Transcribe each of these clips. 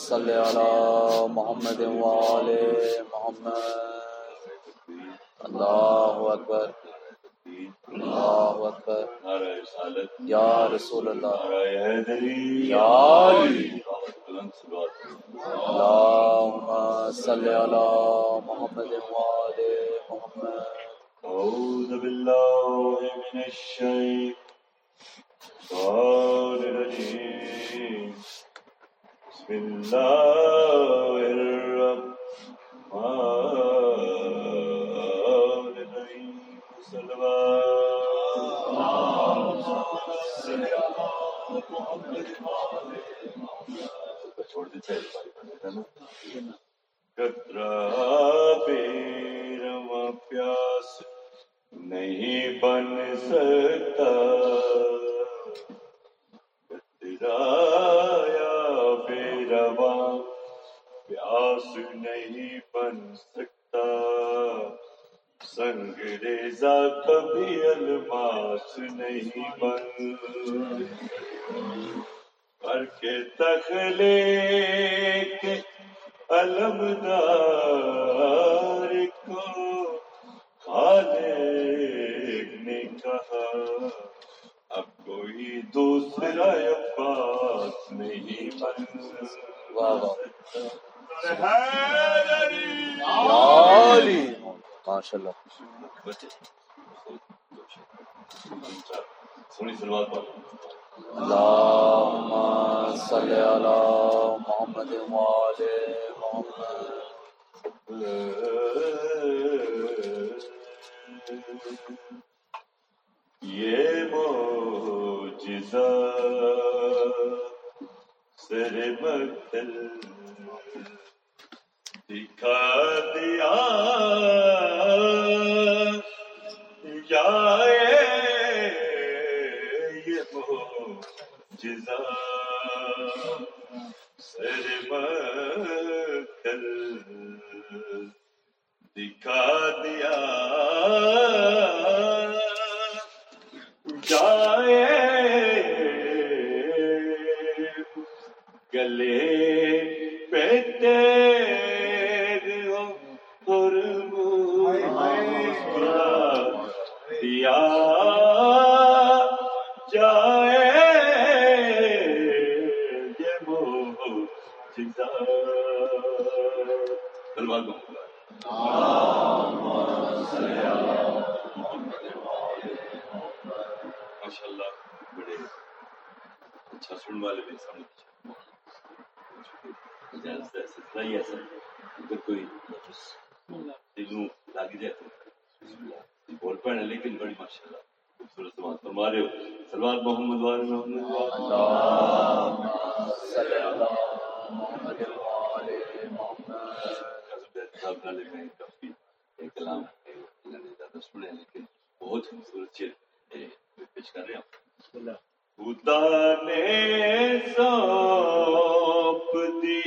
صلی علی محمد والے محمد اللہ اکبر اللہ اکبر یا رسول اللہ یا اللہم صلی علی محمد والے محمد اعوذ باللہ من الشیطان الرجیم بسم الله الرحمن الرحيم چھوڑ دیتے کترا پیروا پیاس نہیں بن سکتا کترا پیاس نہیں بن سکتا سنگ ریزا کبھی الماس نہیں بن پر کے تخلے کے المدار ماشاء اللہ اللهم صل على محمد محمد۔ یہ موجزہ سر مقتل دکھا دیا۔ جائے یہ موجزہ سر اچھا والے بھی سمجھ سلسلہ ہی ایسا کوئی دلوں لگ جائے بول لیکن بڑی خوبصورت فرما رہے ہو سلوات محمد محمد کلام لیکن بہت خوبصورت چیز پیش کر رہے ہیں خدا نے سونپ دی،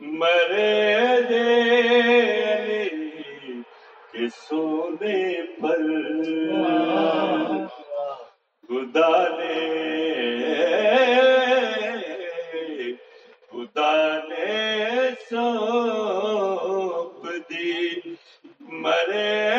مرے دے کے سونے پر۔ خدا نے خدا نے سونپ دی، مرے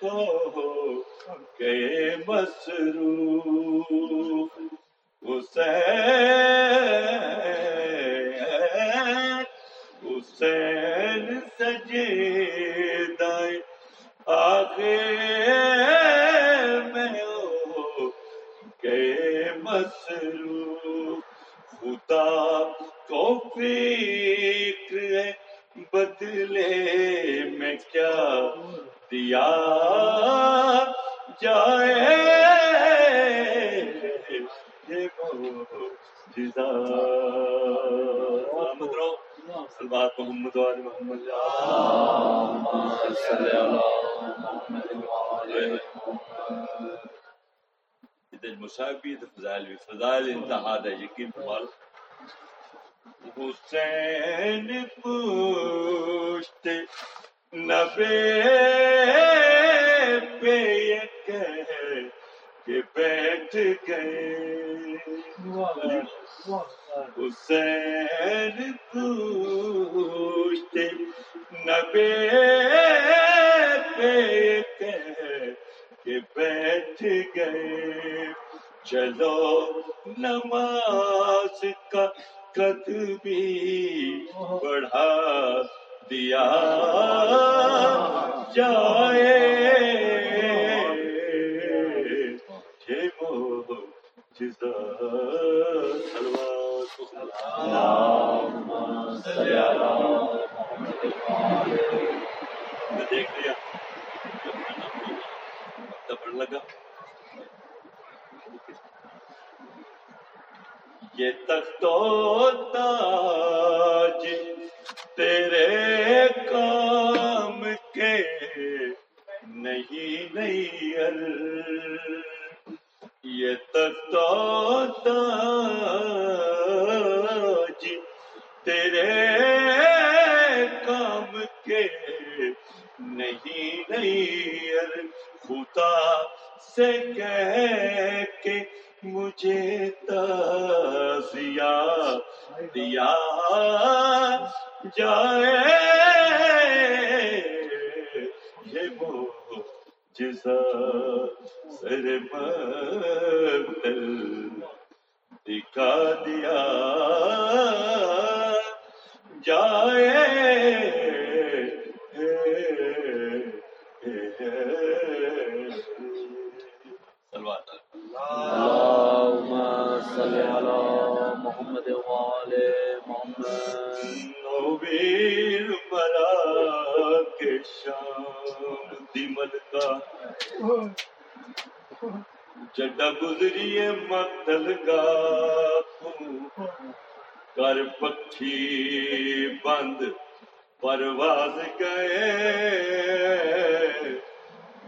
تو کے مصروف حسین حسین سجدہ آگے میں ہو کے مصروف۔ خدا کو فکر بدلے میں کیا دیا جائے۔ محمد رو سلوات محمد۔ وآل محمد اللهم صل تو فضائل بھی فضائل انتہا ہے یقین فرمال حسین پوشت نبے پہ یہ کہہ کہ بیٹھ گئے۔ حسین پوشت نبے پہ یہ کہہ کہ بیٹھ گئے۔ چلو نماز کا قد بھی بڑھا دیا جائے۔ میں دیکھ لیا۔ ہفتہ پڑھ لگا۔ یہ تخت تاج تیرے تیرے کام کے نہیں نہیں خدا سے کہہ کے مجھے تازیا دیا جائے۔ یہ معجزہ سر بدل دکھا دیا۔ جڈا گزریے مقتل گا کر پکھی بند پرواز گئے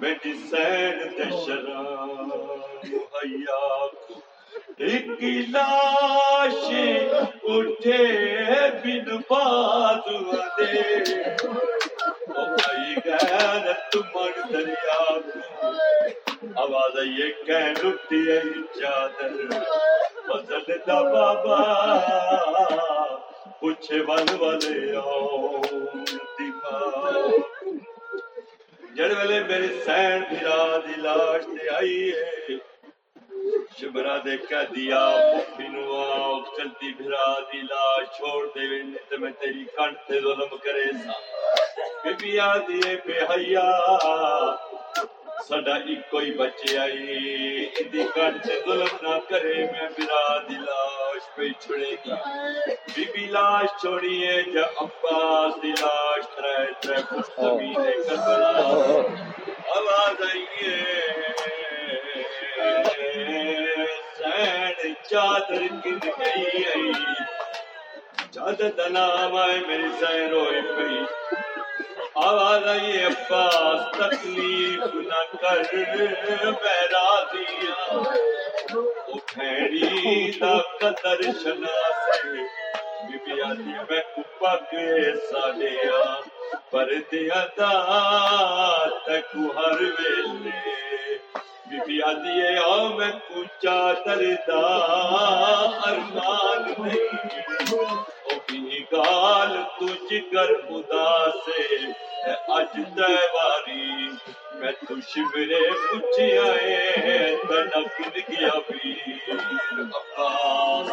بیٹی سین دشرا مہیا کو ایک لاش اٹھے بن بازو دے بھائی غیرت مر دریا کو آواز آئیے کہن اٹھتی ہے چادر بدل دا بابا پوچھے ون والے جڑ ویلے میری سین بھرا دی لاش تے آئی ہے۔ شبرا دے کہہ دیا پپی نو آؤ چلتی بھرا دی لاش، چھوڑ دے وین تے میں تیری کنٹ تے ظلم کرے سا۔ بی بی آدھی ہے بے حیا سڈا ایک ہی بچے آئی ادی کنٹ تے ظلم نہ کرے، میں بھرا دی لاش۔ پہ چھڑے گی بی بی لاش چھوڑیے جا عباس دی لاش ترے ترے پشت زمین کربلا۔ آواز آئیے۔ سین چادر گن گئی آئی۔ چادر دا نام آئے میری سین روئی پئی۔ آواز آئی عباس، تکلیف نہ کر۔ میں راضیا ہاں۔ او دا قدر شناسے۔ بی آدھی میں کپا کے دا ہر ویلے۔ بی آدھی میں کچا دردا ارمان نہیں۔ گال تجھ کر خدا سے اج دیواری میں تو شمرے پوچھیا اے تڑک گیا پیر عباس۔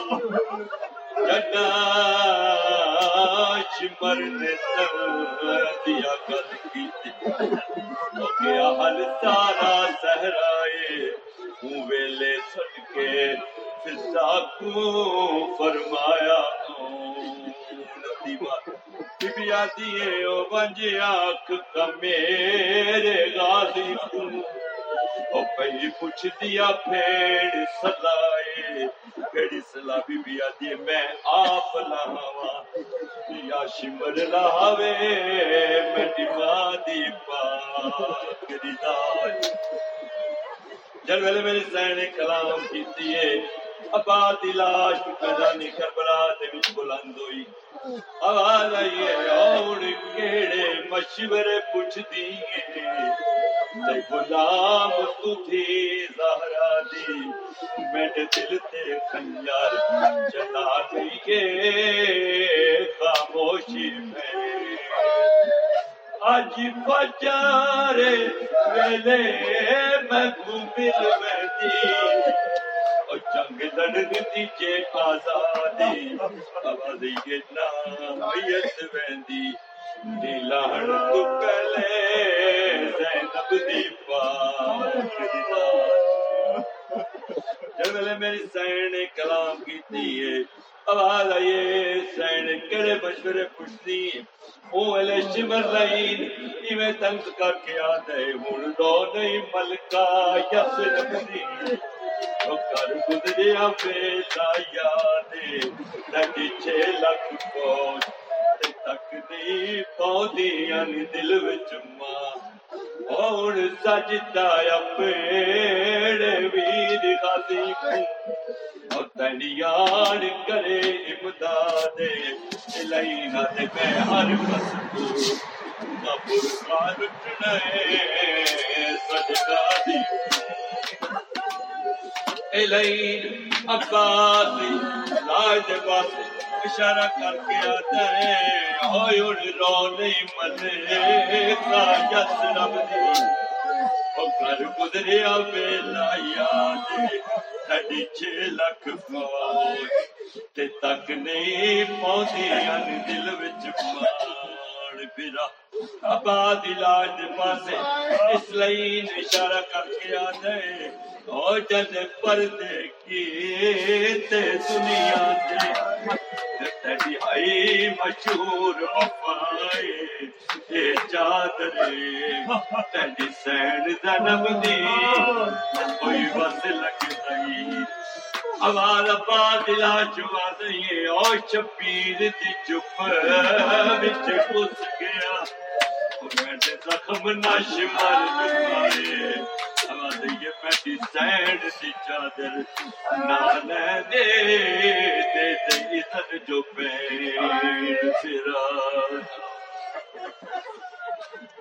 جدا شمر نے دیا گل کی کیا حل سارا سہرائے ہوں ویلے چھٹ کے فضا کو فرمایا۔ بیا او بنج آنکھ کا میرے غازی کو او پہلی پوچھ دیا پھیڑ سلائے پھیڑی سلا بی بیا دیے میں آپ لاوا یا شمر لاوے میں ماں دی پاک ردائے جل ویلے میرے سینے کلام کیتی ہے ابا دی لاش میدانی کربلا دے وچ بلند ہوئی۔ آواز آئی ہے اور کیڑے مشورے پوچھ دیے تے غلام تو تھی زہرا دی میرے دل تے خنجر چلا گئی خاموشی میں اج فجر ویلے میں کو مل بیٹھی۔ جنگ لڑن دیجے آزادی۔ آبادی کے نام یس ویندی نیلان تو پہلے زینب دی پاک جب لے میری سین کلام کیتی ہے۔ آواز آئیے، سین کڑے مشورے پوچھتی او ویلے شمر لائن، ایویں تنگ کر کے آدھے ہن دو نہیں ملکا یس نبی کر گزریا بیلا یاد لگی چھ لکھ فوج تک نہیں پاؤں دل وچ ماں ہوں سجتا پیڑ ویر غازی کو تنیان کرے امداد لینا دے میں ہر بس کو قبر کا لٹنے صدقہ دی الہین عباسی، لاج باسی، اشارہ کر کے آتا ہے ہوئے اڑ رو نہیں ملے کا یس رب دی۔ او کر گزریا بیلا یاد، ساڈی چھ لکھ فوج۔ تے تک نہیں پہنچی ان دل وچ ماڑ پھرا آباد علاج پاسے۔ اس لائن اشارہ کر کے آتا ہے او جد پردے کی تے دنیا دے۔ تیری آئی مشہور وفائے اے چادرے۔ تیری سین زنب دی۔ کوئی بس لگ گئی آواز آباد علاج واسے او شبیر دی چپ وچ گھس گیا۔ زخم نش مر گئے آواز یہ سینڈ سی چادر نال دے دے دے ادھر جو پھرا